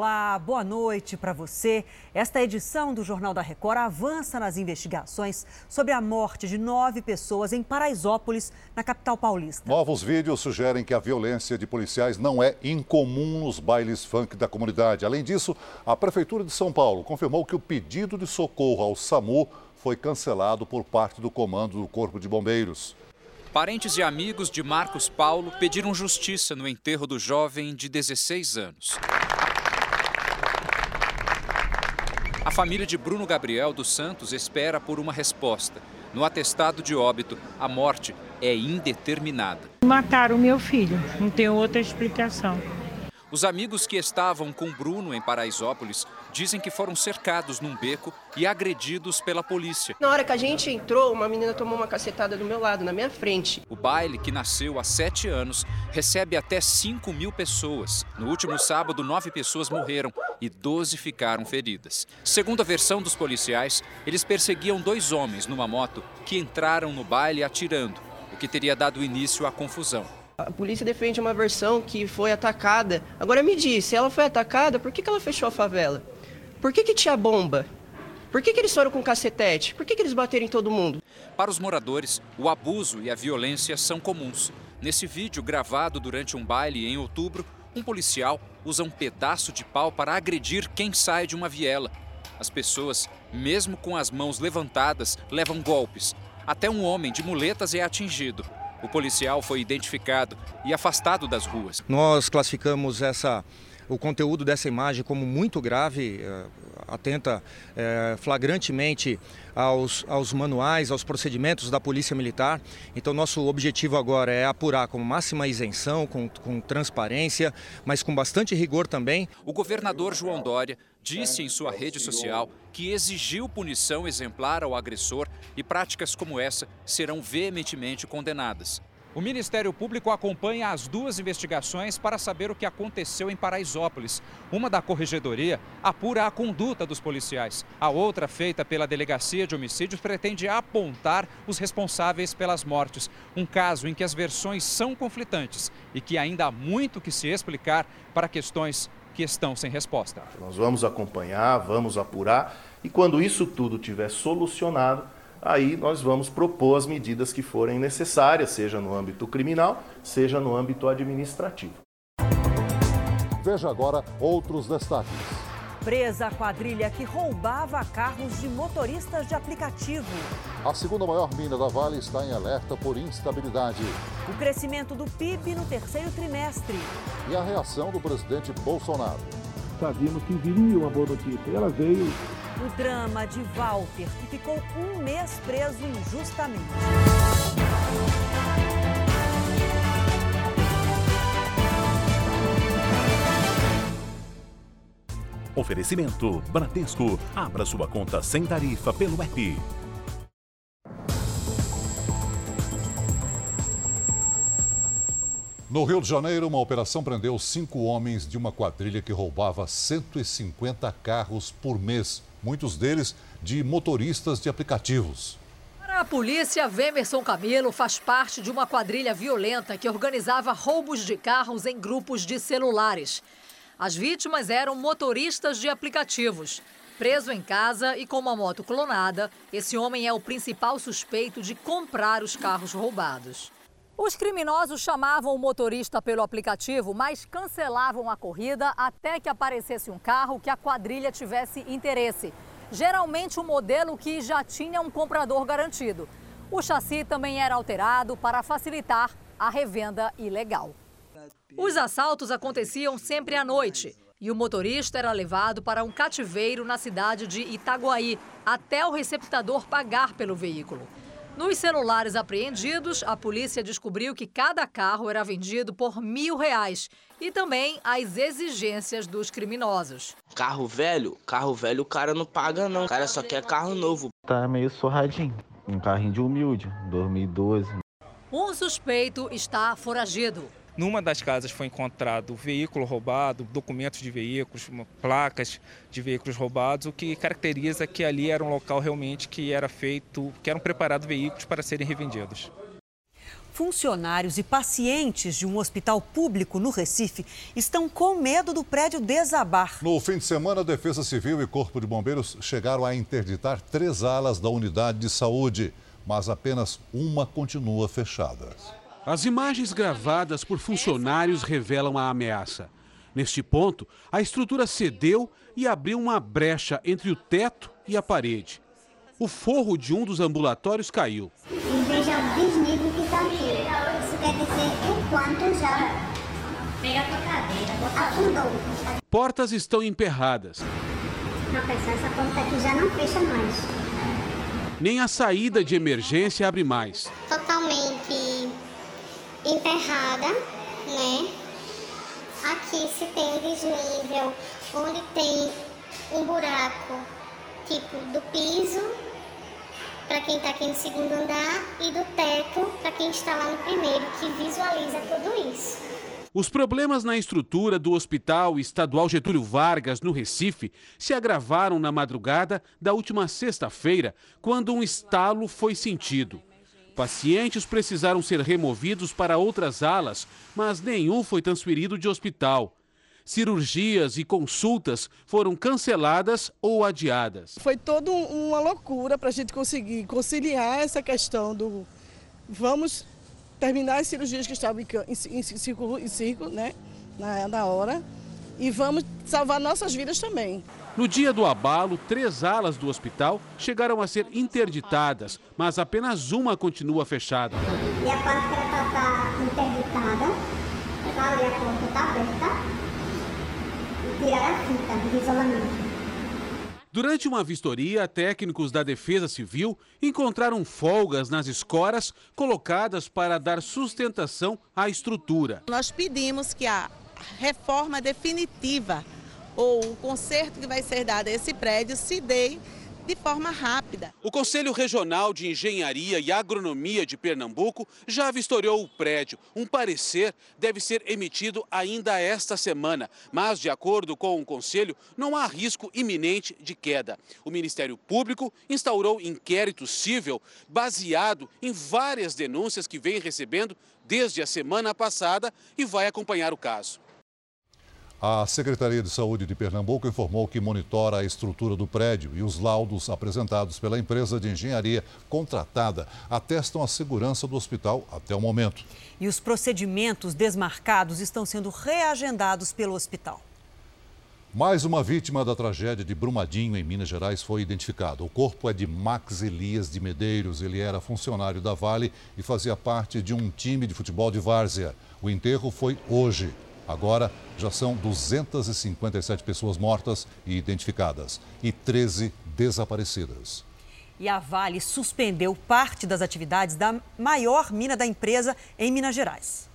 Olá, boa noite para você. Esta edição do Jornal da Record avança nas investigações sobre a morte de nove pessoas em Paraisópolis, na capital paulista. Novos vídeos sugerem que a violência de policiais não é incomum nos bailes funk da comunidade. Além disso, a Prefeitura de São Paulo confirmou que o pedido de socorro ao SAMU foi cancelado por parte do comando do Corpo de Bombeiros. Parentes e amigos de Marcos Paulo pediram justiça no enterro do jovem de 16 anos. A família de Bruno Gabriel dos Santos espera por uma resposta. No atestado de óbito, a morte é indeterminada. Mataram meu filho, não tem outra explicação. Os amigos que estavam com Bruno em Paraisópolis dizem que foram cercados num beco e agredidos pela polícia. Na hora que a gente entrou, uma menina tomou uma cacetada do meu lado, na minha frente. O baile, que nasceu há sete anos, recebe até 5 mil pessoas. No último sábado, nove pessoas morreram e 12 ficaram feridas. Segundo a versão dos policiais, eles perseguiam dois homens numa moto que entraram no baile atirando, o que teria dado início à confusão. A polícia defende uma versão que foi atacada. Agora me diz, se ela foi atacada, por que, que ela fechou a favela? Por que, que tinha bomba? Por que, que eles foram com cacetete? Por que, que eles bateram em todo mundo? Para os moradores, o abuso e a violência são comuns. Nesse vídeo gravado durante um baile em outubro, um policial usa um pedaço de pau para agredir quem sai de uma viela. As pessoas, mesmo com as mãos levantadas, levam golpes. Até um homem de muletas é atingido. O policial foi identificado e afastado das ruas. Nós classificamos essa o conteúdo dessa imagem como muito grave, eh, atenta é, flagrantemente aos, aos manuais, aos procedimentos da Polícia Militar. Então, nosso objetivo agora é apurar com máxima isenção, com, com transparência, mas com bastante rigor também. O governador João Dória disse em sua rede social que exigiu punição exemplar ao agressor e práticas como essa serão veementemente condenadas. O Ministério Público acompanha as duas investigações para saber o que aconteceu em Paraisópolis. Uma da Corregedoria apura a conduta dos policiais. A outra, feita pela Delegacia de Homicídios, pretende apontar os responsáveis pelas mortes. Um caso em que as versões são conflitantes e que ainda há muito que se explicar para questões que estão sem resposta. Nós vamos acompanhar, vamos apurar e quando isso tudo tiver solucionado, aí nós vamos propor as medidas que forem necessárias, seja no âmbito criminal, seja no âmbito administrativo. Veja agora outros destaques. Presa a quadrilha que roubava carros de motoristas de aplicativo. A segunda maior mina da Vale está em alerta por instabilidade. O crescimento do PIB no terceiro trimestre. E a reação do presidente Bolsonaro. Sabíamos que viria uma boa notícia. E ela veio o drama de Walter, que ficou um mês preso injustamente. Oferecimento Bradesco. Abra sua conta sem tarifa pelo app. No Rio de Janeiro, uma operação prendeu cinco homens de uma quadrilha que roubava 150 carros por mês muitos deles de motoristas de aplicativos. Para a polícia, Vemerson Camilo faz parte de uma quadrilha violenta que organizava roubos de carros em grupos de celulares. As vítimas eram motoristas de aplicativos. Preso em casa e com uma moto clonada, esse homem é o principal suspeito de comprar os carros roubados. Os criminosos chamavam o motorista pelo aplicativo, mas cancelavam a corrida até que aparecesse um carro que a quadrilha tivesse interesse. Geralmente um modelo que já tinha um comprador garantido. O chassi também era alterado para facilitar a revenda ilegal. Os assaltos aconteciam sempre à noite e o motorista era levado para um cativeiro na cidade de Itaguaí até o receptador pagar pelo veículo. Nos celulares apreendidos, a polícia descobriu que cada carro era vendido por mil reais e também as exigências dos criminosos. Carro velho, carro velho o cara não paga não, o cara só quer carro novo. Tá meio sorradinho, um carrinho de humilde, 2012. Um suspeito está foragido. Numa das casas foi encontrado veículo roubado, documentos de veículos, placas de veículos roubados, o que caracteriza que ali era um local realmente que era feito, que eram preparados veículos para serem revendidos. Funcionários e pacientes de um hospital público no Recife estão com medo do prédio desabar. No fim de semana, a Defesa Civil e Corpo de Bombeiros chegaram a interditar três alas da unidade de saúde, mas apenas uma continua fechada. As imagens gravadas por funcionários revelam a ameaça. Neste ponto, a estrutura cedeu e abriu uma brecha entre o teto e a parede. O forro de um dos ambulatórios caiu. E veja o desnível que está aqui. Isso quer dizer o quanto já pega a cadeira, afundou. Portas estão emperradas. Não, pessoal, essa porta aqui já não fecha mais. Nem a saída de emergência abre mais. Totalmente emperrada, né? Aqui se tem um desnível onde tem um buraco tipo do piso para quem está aqui no segundo andar e do teto para quem está lá no primeiro, que visualiza tudo isso. Os problemas na estrutura do Hospital Estadual Getúlio Vargas, no Recife, se agravaram na madrugada da última sexta-feira, quando um estalo foi sentido. Pacientes precisaram ser removidos para outras alas, mas nenhum foi transferido de hospital. Cirurgias e consultas foram canceladas ou adiadas. Foi toda uma loucura para a gente conseguir conciliar essa questão do vamos terminar as cirurgias que estavam em, círculo, em círculo né, na, na hora, e vamos salvar nossas vidas também. No dia do abalo, três alas do hospital chegaram a ser interditadas, mas apenas uma continua fechada. E a parte que está tá interditada, ali a porta está aberta, e a fita de isolamento. Durante uma vistoria, técnicos da Defesa Civil encontraram folgas nas escoras colocadas para dar sustentação à estrutura. Nós pedimos que a reforma definitiva ou o conserto que vai ser dado a esse prédio se dê de forma rápida. O Conselho Regional de Engenharia e Agronomia de Pernambuco já vistoriou o prédio. Um parecer deve ser emitido ainda esta semana, mas, de acordo com o Conselho, não há risco iminente de queda. O Ministério Público instaurou inquérito civil baseado em várias denúncias que vem recebendo desde a semana passada e vai acompanhar o caso. A Secretaria de Saúde de Pernambuco informou que monitora a estrutura do prédio e os laudos apresentados pela empresa de engenharia contratada atestam a segurança do hospital até o momento. E os procedimentos desmarcados estão sendo reagendados pelo hospital. Mais uma vítima da tragédia de Brumadinho, em Minas Gerais, foi identificada. O corpo é de Max Elias de Medeiros. Ele era funcionário da Vale e fazia parte de um time de futebol de várzea. O enterro foi hoje. Agora já são 257 pessoas mortas e identificadas e 13 desaparecidas. E a Vale suspendeu parte das atividades da maior mina da empresa em Minas Gerais.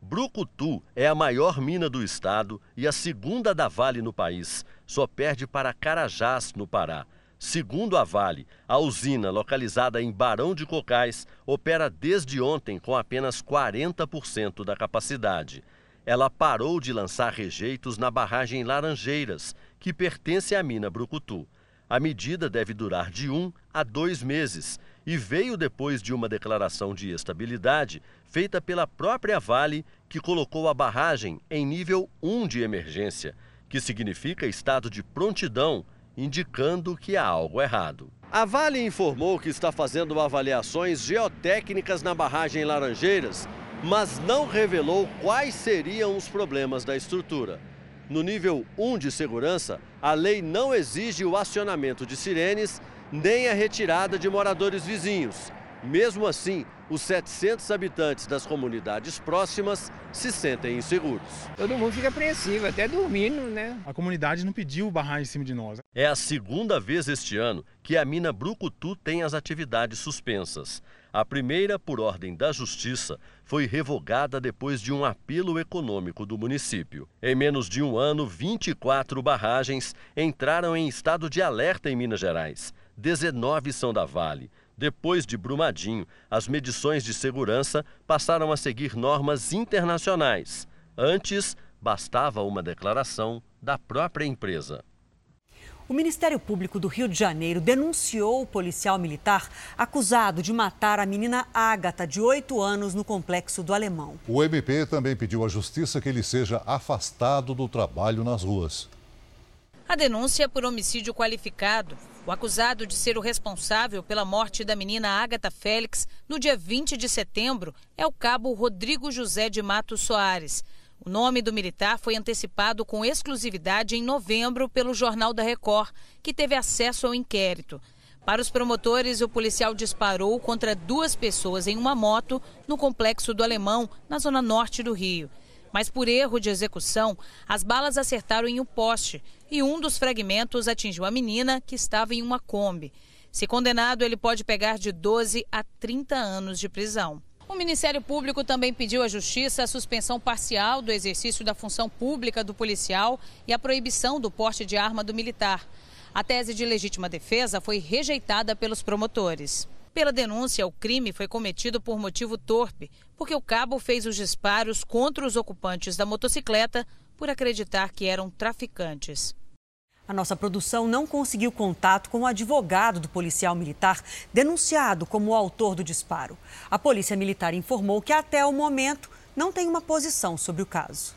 Brucutu é a maior mina do estado e a segunda da Vale no país. Só perde para Carajás, no Pará. Segundo a Vale, a usina, localizada em Barão de Cocais, opera desde ontem com apenas 40% da capacidade ela parou de lançar rejeitos na barragem Laranjeiras, que pertence à mina Brucutu. A medida deve durar de um a dois meses e veio depois de uma declaração de estabilidade feita pela própria Vale, que colocou a barragem em nível 1 de emergência, que significa estado de prontidão, indicando que há algo errado. A Vale informou que está fazendo avaliações geotécnicas na barragem Laranjeiras mas não revelou quais seriam os problemas da estrutura. No nível 1 de segurança, a lei não exige o acionamento de sirenes nem a retirada de moradores vizinhos. Mesmo assim, os 700 habitantes das comunidades próximas se sentem inseguros. Todo mundo fica apreensivo, até dormindo, né? A comunidade não pediu barragem em cima de nós. É a segunda vez este ano que a mina Brucutu tem as atividades suspensas. A primeira, por ordem da Justiça, foi revogada depois de um apelo econômico do município. Em menos de um ano, 24 barragens entraram em estado de alerta em Minas Gerais. 19 são da Vale. Depois de Brumadinho, as medições de segurança passaram a seguir normas internacionais. Antes, bastava uma declaração da própria empresa. O Ministério Público do Rio de Janeiro denunciou o policial militar acusado de matar a menina Ágata, de 8 anos, no complexo do Alemão. O MP também pediu à Justiça que ele seja afastado do trabalho nas ruas. A denúncia é por homicídio qualificado. O acusado de ser o responsável pela morte da menina Ágata Félix no dia 20 de setembro é o cabo Rodrigo José de Matos Soares. O nome do militar foi antecipado com exclusividade em novembro pelo Jornal da Record, que teve acesso ao inquérito. Para os promotores, o policial disparou contra duas pessoas em uma moto no complexo do Alemão, na zona norte do Rio. Mas por erro de execução, as balas acertaram em um poste e um dos fragmentos atingiu a menina, que estava em uma Kombi. Se condenado, ele pode pegar de 12 a 30 anos de prisão. O Ministério Público também pediu à Justiça a suspensão parcial do exercício da função pública do policial e a proibição do porte de arma do militar. A tese de legítima defesa foi rejeitada pelos promotores. Pela denúncia, o crime foi cometido por motivo torpe, porque o cabo fez os disparos contra os ocupantes da motocicleta por acreditar que eram traficantes. A nossa produção não conseguiu contato com o advogado do policial militar denunciado como o autor do disparo. A Polícia Militar informou que até o momento não tem uma posição sobre o caso.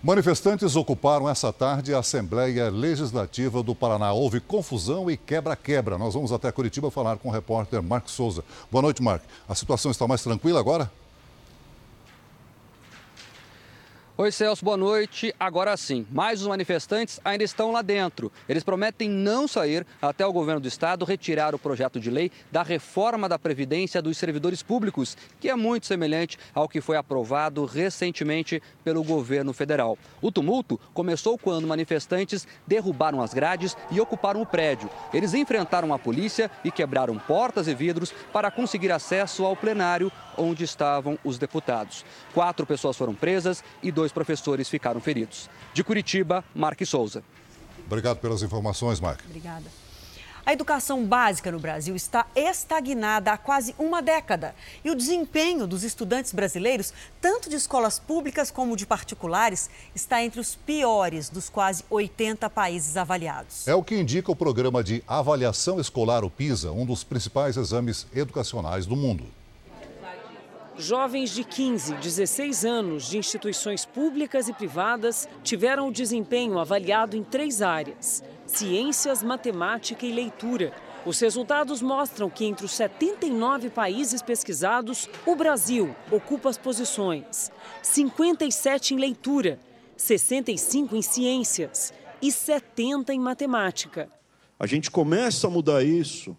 Manifestantes ocuparam essa tarde a Assembleia Legislativa do Paraná. Houve confusão e quebra-quebra. Nós vamos até Curitiba falar com o repórter Mark Souza. Boa noite, Mark. A situação está mais tranquila agora? Oi, Celso, boa noite. Agora sim, mais os manifestantes ainda estão lá dentro. Eles prometem não sair até o governo do estado retirar o projeto de lei da reforma da Previdência dos servidores públicos, que é muito semelhante ao que foi aprovado recentemente pelo governo federal. O tumulto começou quando manifestantes derrubaram as grades e ocuparam o prédio. Eles enfrentaram a polícia e quebraram portas e vidros para conseguir acesso ao plenário onde estavam os deputados. Quatro pessoas foram presas e dois professores ficaram feridos. De Curitiba, Marque Souza. Obrigado pelas informações, Mark. Obrigada. A educação básica no Brasil está estagnada há quase uma década e o desempenho dos estudantes brasileiros, tanto de escolas públicas como de particulares, está entre os piores dos quase 80 países avaliados. É o que indica o programa de avaliação escolar, o PISA, um dos principais exames educacionais do mundo. Jovens de 15, 16 anos de instituições públicas e privadas tiveram o desempenho avaliado em três áreas: ciências, matemática e leitura. Os resultados mostram que entre os 79 países pesquisados, o Brasil ocupa as posições: 57 em leitura, 65 em ciências e 70 em matemática. A gente começa a mudar isso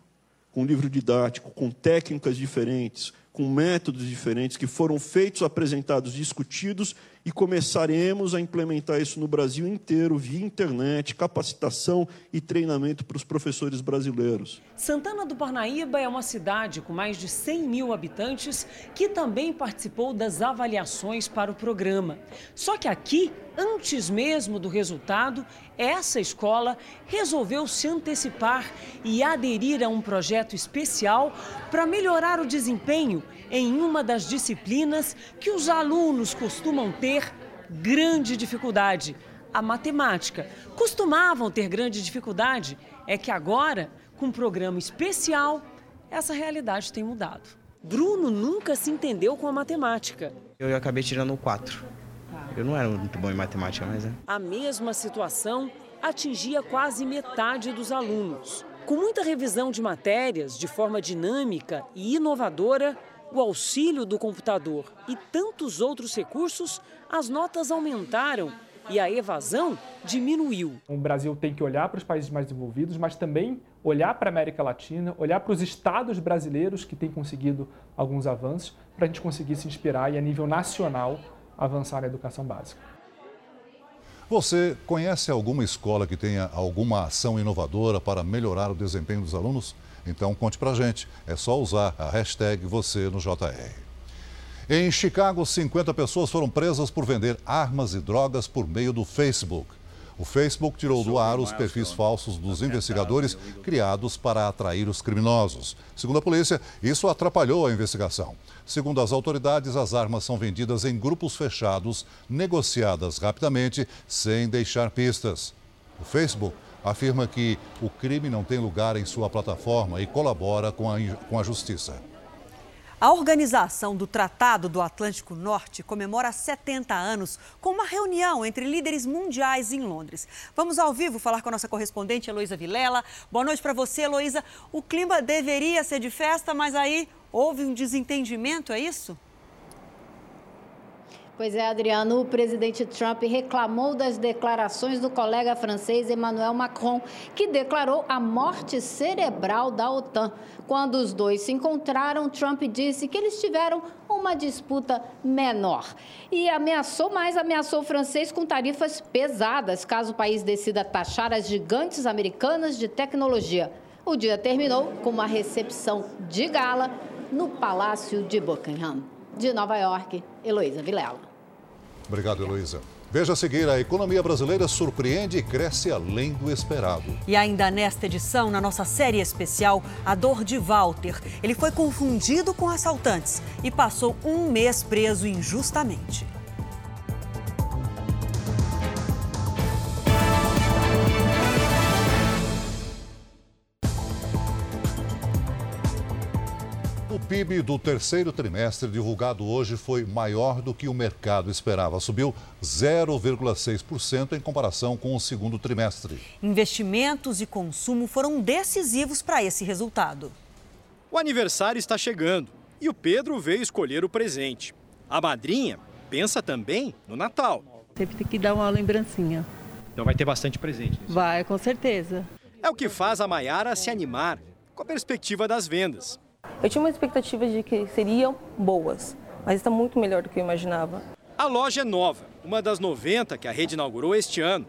com livro didático, com técnicas diferentes, com métodos diferentes que foram feitos, apresentados, discutidos e começaremos a implementar isso no Brasil inteiro via internet, capacitação e treinamento para os professores brasileiros. Santana do Parnaíba é uma cidade com mais de 100 mil habitantes que também participou das avaliações para o programa. Só que aqui, antes mesmo do resultado, essa escola resolveu se antecipar e aderir a um projeto especial para melhorar o desempenho em uma das disciplinas que os alunos costumam ter grande dificuldade, a matemática. Costumavam ter grande dificuldade, é que agora, com um programa especial, essa realidade tem mudado. Bruno nunca se entendeu com a matemática. Eu acabei tirando o 4. Eu não era muito bom em matemática, mas é. A mesma situação atingia quase metade dos alunos. Com muita revisão de matérias de forma dinâmica e inovadora, o auxílio do computador e tantos outros recursos, as notas aumentaram e a evasão diminuiu. O Brasil tem que olhar para os países mais desenvolvidos, mas também olhar para a América Latina, olhar para os estados brasileiros que têm conseguido alguns avanços, para a gente conseguir se inspirar e, a nível nacional, avançar na educação básica. Você conhece alguma escola que tenha alguma ação inovadora para melhorar o desempenho dos alunos? Então conte pra gente. É só usar a hashtag você no JR. Em Chicago, 50 pessoas foram presas por vender armas e drogas por meio do Facebook. O Facebook tirou do ar os perfis falsos dos investigadores criados para atrair os criminosos. Segundo a polícia, isso atrapalhou a investigação. Segundo as autoridades, as armas são vendidas em grupos fechados, negociadas rapidamente, sem deixar pistas. O Facebook afirma que o crime não tem lugar em sua plataforma e colabora com a, com a justiça. A organização do Tratado do Atlântico Norte comemora 70 anos com uma reunião entre líderes mundiais em Londres. Vamos ao vivo falar com a nossa correspondente Heloísa Vilela. Boa noite para você, Heloísa. O clima deveria ser de festa, mas aí houve um desentendimento, é isso? Pois é, Adriano, o presidente Trump reclamou das declarações do colega francês Emmanuel Macron, que declarou a morte cerebral da OTAN. Quando os dois se encontraram, Trump disse que eles tiveram uma disputa menor e ameaçou mais, ameaçou o francês com tarifas pesadas caso o país decida taxar as gigantes americanas de tecnologia. O dia terminou com uma recepção de gala no Palácio de Buckingham. De Nova York, Heloísa Vilela. Obrigado, Heloísa. Veja a seguir, a economia brasileira surpreende e cresce além do esperado. E ainda nesta edição, na nossa série especial, a dor de Walter. Ele foi confundido com assaltantes e passou um mês preso injustamente. PIB do terceiro trimestre divulgado hoje foi maior do que o mercado esperava. Subiu 0,6% em comparação com o segundo trimestre. Investimentos e consumo foram decisivos para esse resultado. O aniversário está chegando e o Pedro veio escolher o presente. A madrinha pensa também no Natal. Sempre tem que dar uma lembrancinha. Então vai ter bastante presente. Nisso. Vai, com certeza. É o que faz a Maiara se animar com a perspectiva das vendas. Eu tinha uma expectativa de que seriam boas, mas está muito melhor do que eu imaginava. A loja é nova, uma das 90 que a rede inaugurou este ano.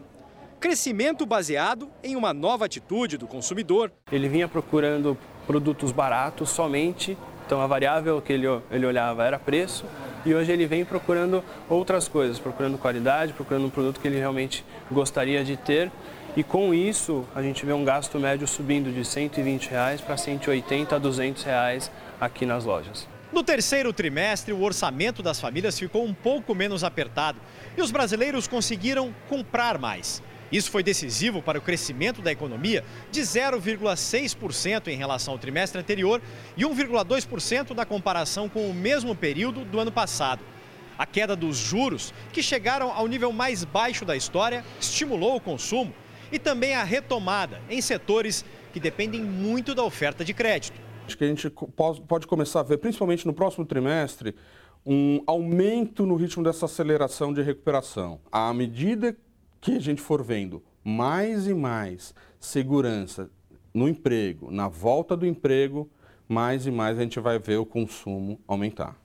Crescimento baseado em uma nova atitude do consumidor. Ele vinha procurando produtos baratos somente, então a variável que ele, ele olhava era preço, e hoje ele vem procurando outras coisas, procurando qualidade, procurando um produto que ele realmente gostaria de ter e com isso, a gente vê um gasto médio subindo de 120 reais para 180 a 200 reais aqui nas lojas. No terceiro trimestre, o orçamento das famílias ficou um pouco menos apertado e os brasileiros conseguiram comprar mais. Isso foi decisivo para o crescimento da economia de 0,6% em relação ao trimestre anterior e 1,2% na comparação com o mesmo período do ano passado. A queda dos juros, que chegaram ao nível mais baixo da história, estimulou o consumo e também a retomada em setores que dependem muito da oferta de crédito. Acho que a gente pode começar a ver, principalmente no próximo trimestre, um aumento no ritmo dessa aceleração de recuperação. À medida que a gente for vendo mais e mais segurança no emprego, na volta do emprego, mais e mais a gente vai ver o consumo aumentar.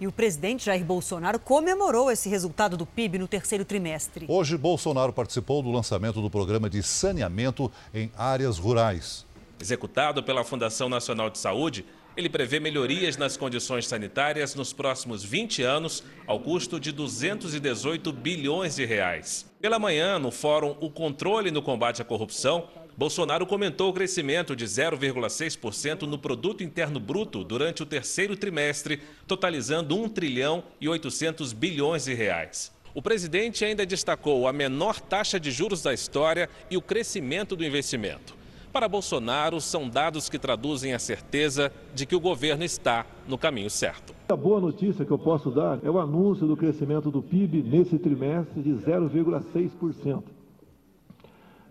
E o presidente Jair Bolsonaro comemorou esse resultado do PIB no terceiro trimestre. Hoje, Bolsonaro participou do lançamento do programa de saneamento em áreas rurais. Executado pela Fundação Nacional de Saúde, ele prevê melhorias nas condições sanitárias nos próximos 20 anos, ao custo de 218 bilhões de reais. Pela manhã, no fórum O Controle no Combate à Corrupção, Bolsonaro comentou o crescimento de 0,6% no produto interno bruto durante o terceiro trimestre, totalizando 1 trilhão e 800 bilhões de reais. O presidente ainda destacou a menor taxa de juros da história e o crescimento do investimento. Para Bolsonaro, são dados que traduzem a certeza de que o governo está no caminho certo. A boa notícia que eu posso dar é o anúncio do crescimento do PIB nesse trimestre de 0,6%.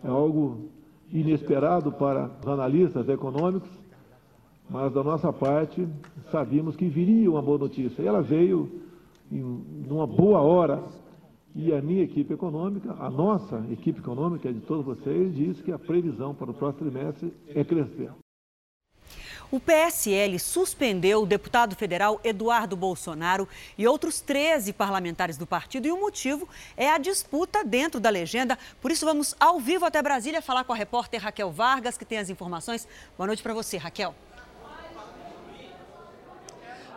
É algo inesperado para os analistas econômicos, mas da nossa parte sabíamos que viria uma boa notícia. E ela veio em uma boa hora. E a minha equipe econômica, a nossa equipe econômica de todos vocês, diz que a previsão para o próximo trimestre é crescer. O PSL suspendeu o deputado federal Eduardo Bolsonaro e outros 13 parlamentares do partido. E o motivo é a disputa dentro da legenda. Por isso, vamos ao vivo até Brasília falar com a repórter Raquel Vargas, que tem as informações. Boa noite para você, Raquel.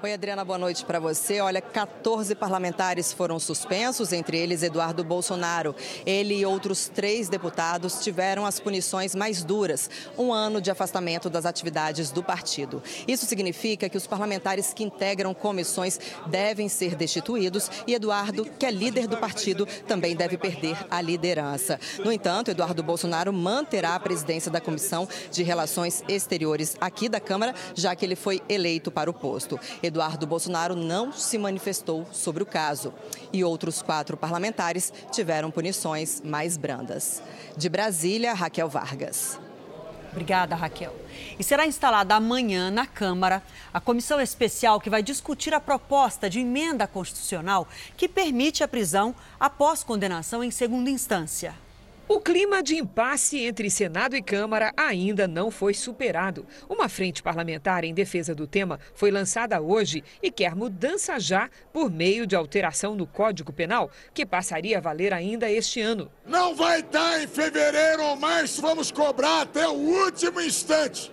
Oi, Adriana, boa noite para você. Olha, 14 parlamentares foram suspensos, entre eles Eduardo Bolsonaro. Ele e outros três deputados tiveram as punições mais duras, um ano de afastamento das atividades do partido. Isso significa que os parlamentares que integram comissões devem ser destituídos e Eduardo, que é líder do partido, também deve perder a liderança. No entanto, Eduardo Bolsonaro manterá a presidência da Comissão de Relações Exteriores aqui da Câmara, já que ele foi eleito para o posto. Eduardo Bolsonaro não se manifestou sobre o caso. E outros quatro parlamentares tiveram punições mais brandas. De Brasília, Raquel Vargas. Obrigada, Raquel. E será instalada amanhã na Câmara a comissão especial que vai discutir a proposta de emenda constitucional que permite a prisão após condenação em segunda instância. O clima de impasse entre Senado e Câmara ainda não foi superado. Uma frente parlamentar em defesa do tema foi lançada hoje e quer mudança já por meio de alteração no Código Penal, que passaria a valer ainda este ano. Não vai dar em fevereiro ou março, vamos cobrar até o último instante.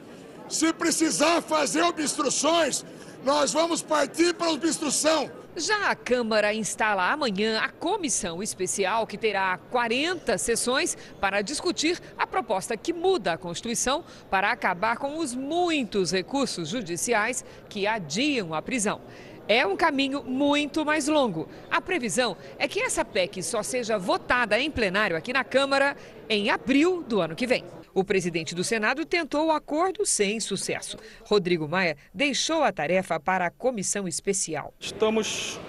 Se precisar fazer obstruções, nós vamos partir para obstrução. Já a Câmara instala amanhã a comissão especial que terá 40 sessões para discutir a proposta que muda a Constituição para acabar com os muitos recursos judiciais que adiam a prisão. É um caminho muito mais longo. A previsão é que essa PEC só seja votada em plenário aqui na Câmara em abril do ano que vem. O presidente do Senado tentou o acordo sem sucesso. Rodrigo Maia deixou a tarefa para a comissão especial. Estamos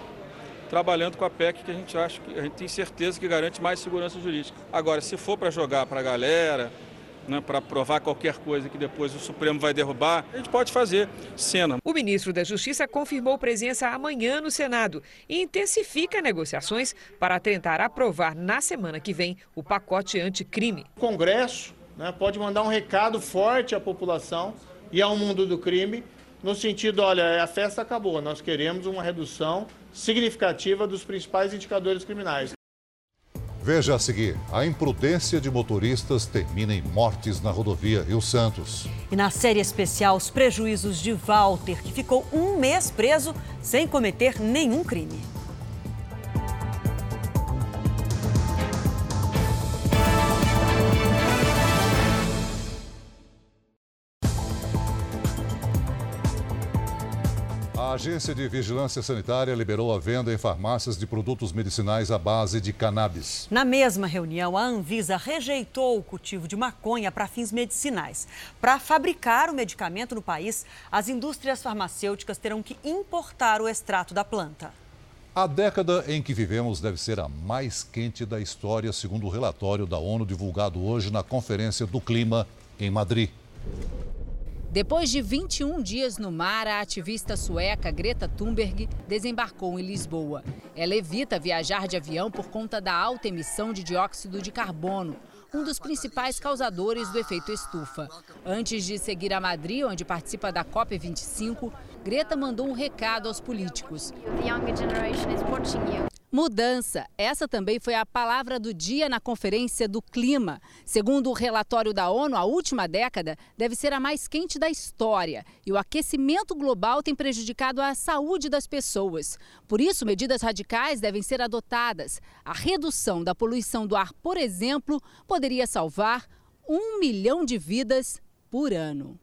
trabalhando com a PEC que a gente acha que a gente tem certeza que garante mais segurança jurídica. Agora, se for para jogar para a galera, né, para provar qualquer coisa que depois o Supremo vai derrubar, a gente pode fazer cena. O ministro da Justiça confirmou presença amanhã no Senado e intensifica negociações para tentar aprovar na semana que vem o pacote anticrime. O Congresso né, pode mandar um recado forte à população e ao mundo do crime, no sentido, olha, a festa acabou, nós queremos uma redução significativa dos principais indicadores criminais. Veja a seguir: a imprudência de motoristas termina em mortes na rodovia Rio Santos. E na série especial, os prejuízos de Walter, que ficou um mês preso sem cometer nenhum crime. Agência de Vigilância Sanitária liberou a venda em farmácias de produtos medicinais à base de cannabis. Na mesma reunião, a Anvisa rejeitou o cultivo de maconha para fins medicinais. Para fabricar o medicamento no país, as indústrias farmacêuticas terão que importar o extrato da planta. A década em que vivemos deve ser a mais quente da história, segundo o relatório da ONU divulgado hoje na Conferência do Clima em Madrid. Depois de 21 dias no mar, a ativista sueca Greta Thunberg desembarcou em Lisboa. Ela evita viajar de avião por conta da alta emissão de dióxido de carbono, um dos principais causadores do efeito estufa. Antes de seguir a Madrid, onde participa da COP25, Greta mandou um recado aos políticos. Mudança. Essa também foi a palavra do dia na Conferência do Clima. Segundo o relatório da ONU, a última década deve ser a mais quente da história e o aquecimento global tem prejudicado a saúde das pessoas. Por isso, medidas radicais devem ser adotadas. A redução da poluição do ar, por exemplo, poderia salvar um milhão de vidas por ano.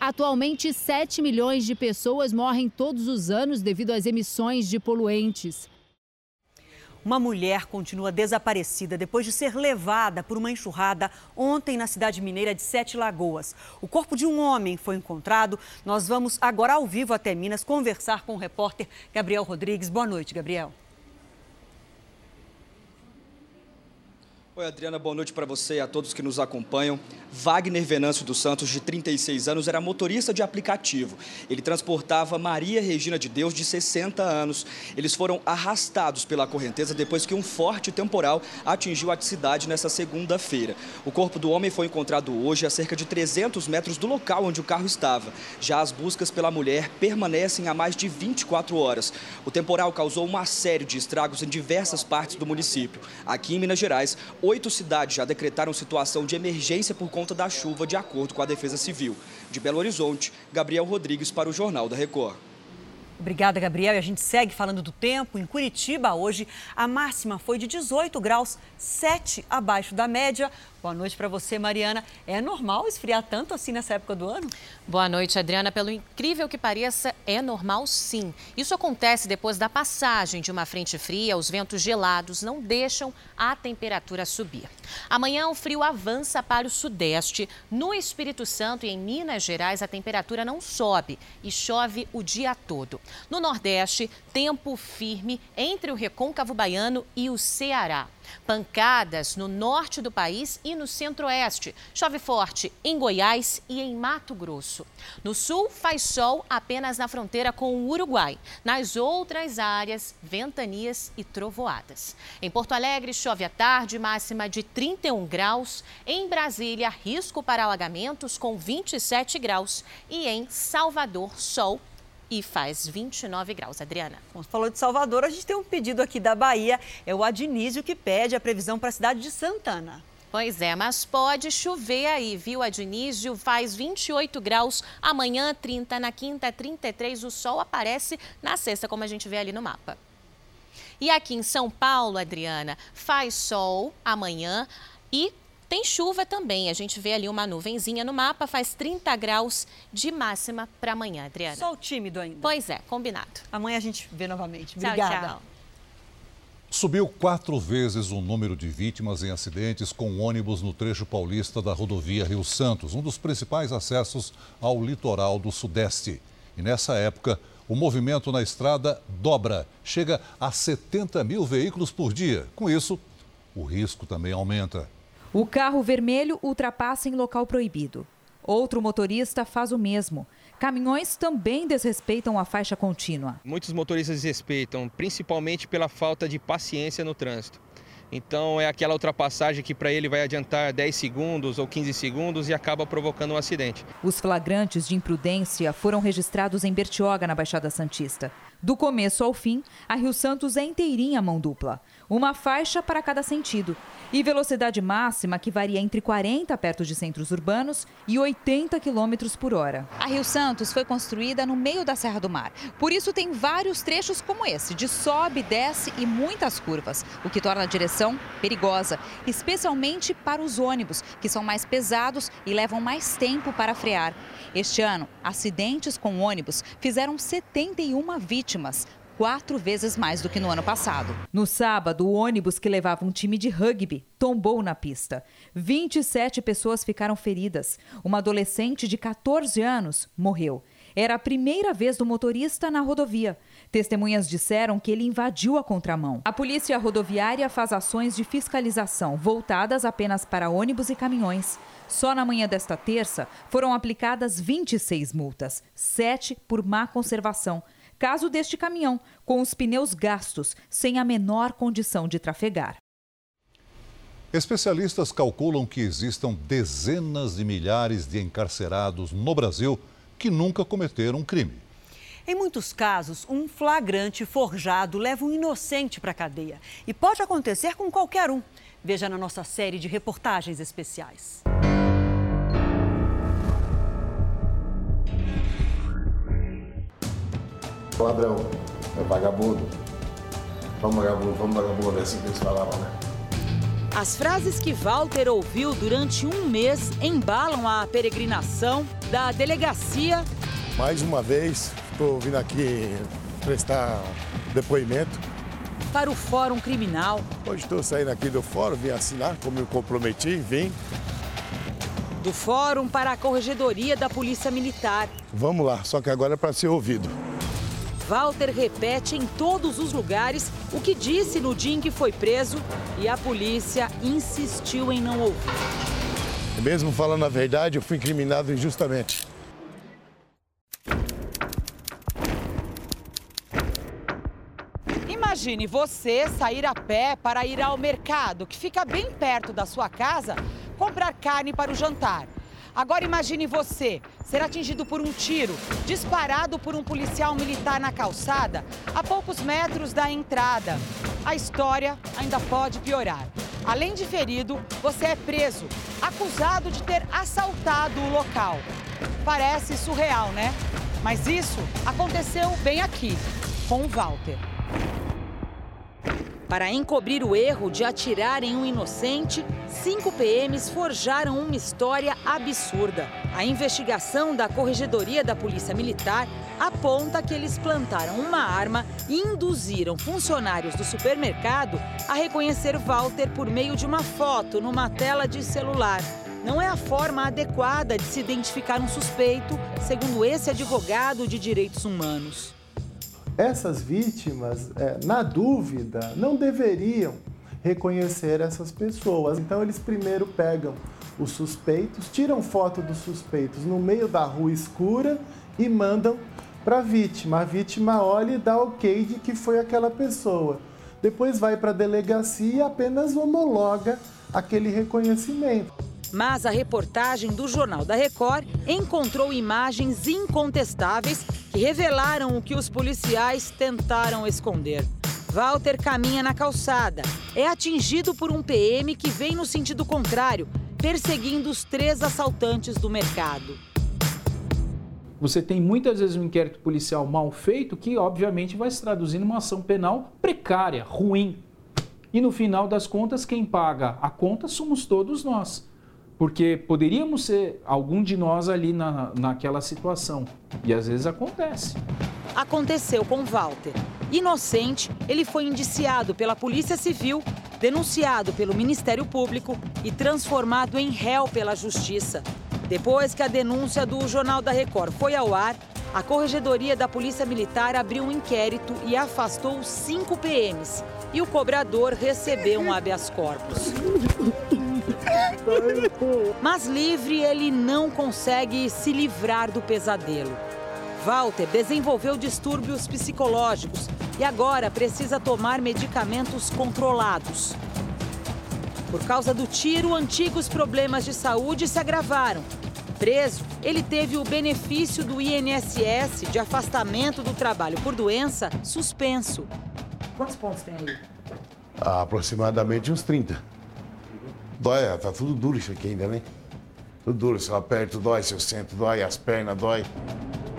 Atualmente, 7 milhões de pessoas morrem todos os anos devido às emissões de poluentes. Uma mulher continua desaparecida depois de ser levada por uma enxurrada ontem na cidade mineira de Sete Lagoas. O corpo de um homem foi encontrado. Nós vamos agora ao vivo até Minas conversar com o repórter Gabriel Rodrigues. Boa noite, Gabriel. Oi, Adriana, boa noite para você e a todos que nos acompanham. Wagner Venâncio dos Santos, de 36 anos, era motorista de aplicativo. Ele transportava Maria Regina de Deus, de 60 anos. Eles foram arrastados pela correnteza depois que um forte temporal atingiu a cidade nessa segunda-feira. O corpo do homem foi encontrado hoje a cerca de 300 metros do local onde o carro estava. Já as buscas pela mulher permanecem há mais de 24 horas. O temporal causou uma série de estragos em diversas partes do município. Aqui em Minas Gerais, oito cidades já decretaram situação de emergência por conta da chuva, de acordo com a Defesa Civil. De Belo Horizonte, Gabriel Rodrigues para o Jornal da Record. Obrigada, Gabriel. E a gente segue falando do tempo. Em Curitiba, hoje, a máxima foi de 18 graus, 7 abaixo da média. Boa noite para você, Mariana. É normal esfriar tanto assim nessa época do ano? Boa noite, Adriana. Pelo incrível que pareça, é normal sim. Isso acontece depois da passagem de uma frente fria. Os ventos gelados não deixam a temperatura subir. Amanhã o frio avança para o sudeste. No Espírito Santo e em Minas Gerais, a temperatura não sobe e chove o dia todo. No Nordeste, tempo firme entre o recôncavo baiano e o Ceará. Pancadas no norte do país e no centro-oeste. Chove forte em Goiás e em Mato Grosso. No sul, faz sol apenas na fronteira com o Uruguai. Nas outras áreas, ventanias e trovoadas. Em Porto Alegre, chove à tarde, máxima de 31 graus. Em Brasília, risco para alagamentos com 27 graus. E em Salvador, sol e faz 29 graus. Adriana. Bom, falou de Salvador, a gente tem um pedido aqui da Bahia. É o Adnísio que pede a previsão para a cidade de Santana. Pois é, mas pode chover aí, viu, Adnísio? Faz 28 graus, amanhã 30, na quinta 33, o sol aparece na sexta, como a gente vê ali no mapa. E aqui em São Paulo, Adriana, faz sol amanhã e tem chuva também. A gente vê ali uma nuvenzinha no mapa, faz 30 graus de máxima para amanhã, Adriana. Sol tímido ainda. Pois é, combinado. Amanhã a gente vê novamente. Obrigada. Tchau, tchau. Subiu quatro vezes o número de vítimas em acidentes com ônibus no trecho paulista da rodovia Rio Santos, um dos principais acessos ao litoral do Sudeste. E nessa época, o movimento na estrada dobra, chega a 70 mil veículos por dia. Com isso, o risco também aumenta. O carro vermelho ultrapassa em local proibido. Outro motorista faz o mesmo. Caminhões também desrespeitam a faixa contínua. Muitos motoristas desrespeitam, principalmente pela falta de paciência no trânsito. Então é aquela ultrapassagem que para ele vai adiantar 10 segundos ou 15 segundos e acaba provocando um acidente. Os flagrantes de imprudência foram registrados em Bertioga, na Baixada Santista. Do começo ao fim, a Rio Santos é inteirinha mão dupla. Uma faixa para cada sentido. E velocidade máxima que varia entre 40 perto de centros urbanos e 80 km por hora. A Rio Santos foi construída no meio da Serra do Mar. Por isso tem vários trechos como esse, de sobe, desce e muitas curvas, o que torna a direção perigosa, especialmente para os ônibus, que são mais pesados e levam mais tempo para frear. Este ano, acidentes com ônibus fizeram 71 vítimas, quatro vezes mais do que no ano passado. No sábado, o ônibus que levava um time de rugby tombou na pista. 27 pessoas ficaram feridas. Uma adolescente de 14 anos morreu. Era a primeira vez do motorista na rodovia. Testemunhas disseram que ele invadiu a contramão. A polícia rodoviária faz ações de fiscalização voltadas apenas para ônibus e caminhões. Só na manhã desta terça foram aplicadas 26 multas, 7 por má conservação caso deste caminhão, com os pneus gastos, sem a menor condição de trafegar. Especialistas calculam que existam dezenas de milhares de encarcerados no Brasil que nunca cometeram um crime. Em muitos casos, um flagrante forjado leva um inocente para a cadeia. E pode acontecer com qualquer um. Veja na nossa série de reportagens especiais. Ladrão, é vagabundo. Vamos vagabundo, vamos vagabundo, é assim que eles falavam, né? As frases que Walter ouviu durante um mês embalam a peregrinação da delegacia. Mais uma vez, estou vindo aqui prestar depoimento. Para o Fórum Criminal. Hoje estou saindo aqui do fórum, vim assinar, como me comprometi, vim. Do Fórum para a Corregedoria da Polícia Militar. Vamos lá, só que agora é para ser ouvido. Walter repete em todos os lugares o que disse no dia em que foi preso e a polícia insistiu em não ouvir. Mesmo falando a verdade, eu fui incriminado injustamente. Imagine você sair a pé para ir ao mercado, que fica bem perto da sua casa, comprar carne para o jantar. Agora imagine você ser atingido por um tiro disparado por um policial militar na calçada, a poucos metros da entrada. A história ainda pode piorar. Além de ferido, você é preso, acusado de ter assaltado o local. Parece surreal, né? Mas isso aconteceu bem aqui, com o Walter. Para encobrir o erro de atirar em um inocente, cinco PMs forjaram uma história absurda. A investigação da Corregedoria da Polícia Militar aponta que eles plantaram uma arma e induziram funcionários do supermercado a reconhecer Walter por meio de uma foto numa tela de celular. Não é a forma adequada de se identificar um suspeito, segundo esse advogado de direitos humanos essas vítimas, é, na dúvida, não deveriam reconhecer essas pessoas. Então, eles primeiro pegam os suspeitos, tiram foto dos suspeitos no meio da rua escura e mandam para a vítima. A vítima olha e dá ok de que foi aquela pessoa. Depois vai para a delegacia e apenas homologa aquele reconhecimento. Mas a reportagem do Jornal da Record encontrou imagens incontestáveis que revelaram o que os policiais tentaram esconder. Walter caminha na calçada. É atingido por um PM que vem no sentido contrário, perseguindo os três assaltantes do mercado. Você tem muitas vezes um inquérito policial mal feito que, obviamente, vai se traduzir numa ação penal precária, ruim. E no final das contas, quem paga a conta somos todos nós porque poderíamos ser algum de nós ali na, naquela situação. E às vezes acontece. Aconteceu com Walter. Inocente, ele foi indiciado pela Polícia Civil, denunciado pelo Ministério Público e transformado em réu pela Justiça. Depois que a denúncia do Jornal da Record foi ao ar, a Corregedoria da Polícia Militar abriu um inquérito e afastou cinco PMs. E o cobrador recebeu um habeas corpus. Mas livre, ele não consegue se livrar do pesadelo. Walter desenvolveu distúrbios psicológicos e agora precisa tomar medicamentos controlados. Por causa do tiro, antigos problemas de saúde se agravaram. Preso, ele teve o benefício do INSS de afastamento do trabalho por doença suspenso. Quantos pontos tem aí? aproximadamente uns 30. Dói, é, tá tudo duro isso aqui ainda, né? Tudo duro, se eu aperto, dói, se eu sento, dói, as pernas, dói.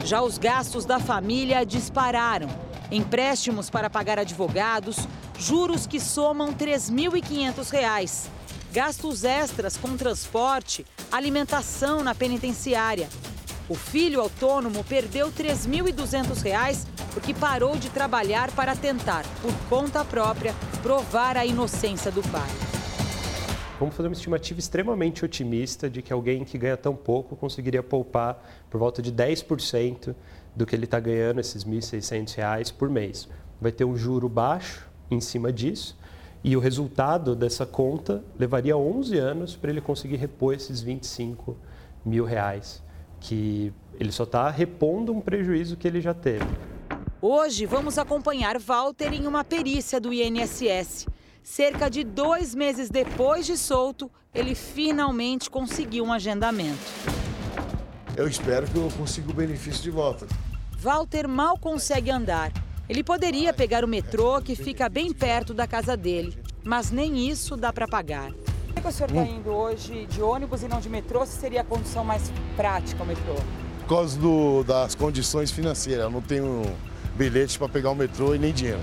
Já os gastos da família dispararam. Empréstimos para pagar advogados, juros que somam R$ 3.500. Gastos extras com transporte, alimentação na penitenciária. O filho autônomo perdeu R$ 3.200 porque parou de trabalhar para tentar, por conta própria, provar a inocência do pai. Vamos fazer uma estimativa extremamente otimista de que alguém que ganha tão pouco conseguiria poupar por volta de 10% do que ele está ganhando, esses R$ 1.600 por mês. Vai ter um juro baixo em cima disso e o resultado dessa conta levaria 11 anos para ele conseguir repor esses 25 mil reais, que ele só está repondo um prejuízo que ele já teve. Hoje vamos acompanhar Walter em uma perícia do INSS. Cerca de dois meses depois de solto, ele finalmente conseguiu um agendamento. Eu espero que eu consiga o benefício de volta. Walter mal consegue andar. Ele poderia pegar o metrô, que fica bem perto da casa dele, mas nem isso dá para pagar. Por que o senhor está indo hoje de ônibus e não de metrô? Se seria a condição mais prática o metrô? Por causa do, das condições financeiras. Eu não tenho bilhete para pegar o metrô e nem dinheiro.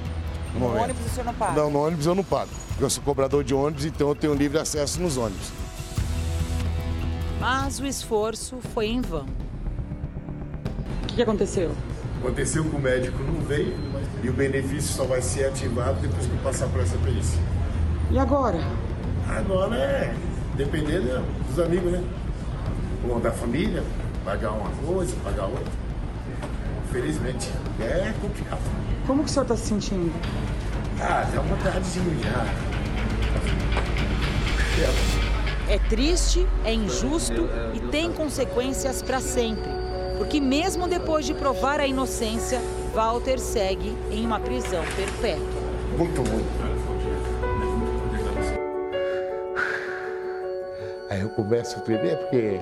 No, no ônibus o senhor não paga? Não, no ônibus eu não pago. Porque eu sou cobrador de ônibus, então eu tenho livre acesso nos ônibus. Mas o esforço foi em vão. O que, que aconteceu? Aconteceu que o médico não veio e o benefício só vai ser ativado depois que passar por essa perícia. E agora? Agora é depender dos amigos, né? Ou da família, pagar uma coisa, pagar outra. Infelizmente, é complicado. Como que o senhor está se sentindo? Ah, dá uma tardezinha já. É triste, é injusto e tem consequências para sempre. Porque mesmo depois de provar a inocência, Walter segue em uma prisão perpétua. Muito ruim. Aí eu começo a tremer porque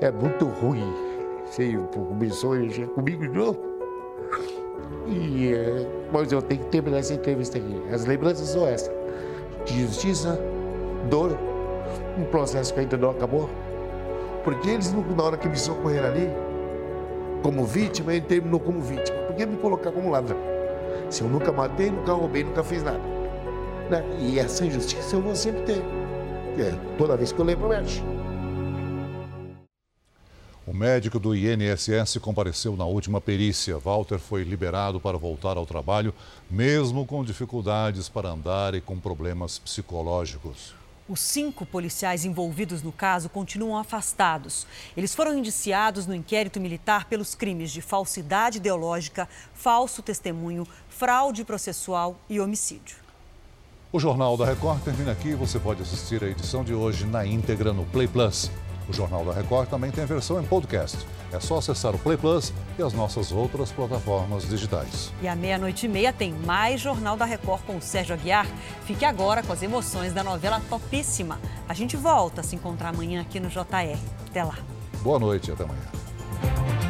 é muito ruim. Sei, começou mexer comigo de novo. E, é, mas eu tenho que terminar essa entrevista aqui. As lembranças são essas. De justiça, dor, um processo que ainda não acabou. Porque eles, na hora que me socorreram ali, como vítima, ele terminou como vítima. Por que me colocar como ladrão? Se eu nunca matei, nunca roubei, nunca fiz nada. Né? E essa injustiça eu vou sempre ter. É, toda vez que eu lembro, mexe. O médico do INSS compareceu na última perícia. Walter foi liberado para voltar ao trabalho, mesmo com dificuldades para andar e com problemas psicológicos. Os cinco policiais envolvidos no caso continuam afastados. Eles foram indiciados no inquérito militar pelos crimes de falsidade ideológica, falso testemunho, fraude processual e homicídio. O Jornal da Record termina aqui. Você pode assistir a edição de hoje na íntegra no Play Plus. O Jornal da Record também tem versão em podcast. É só acessar o Play Plus e as nossas outras plataformas digitais. E à meia-noite e meia tem mais Jornal da Record com o Sérgio Aguiar. Fique agora com as emoções da novela Topíssima. A gente volta a se encontrar amanhã aqui no JR. Até lá. Boa noite e até amanhã.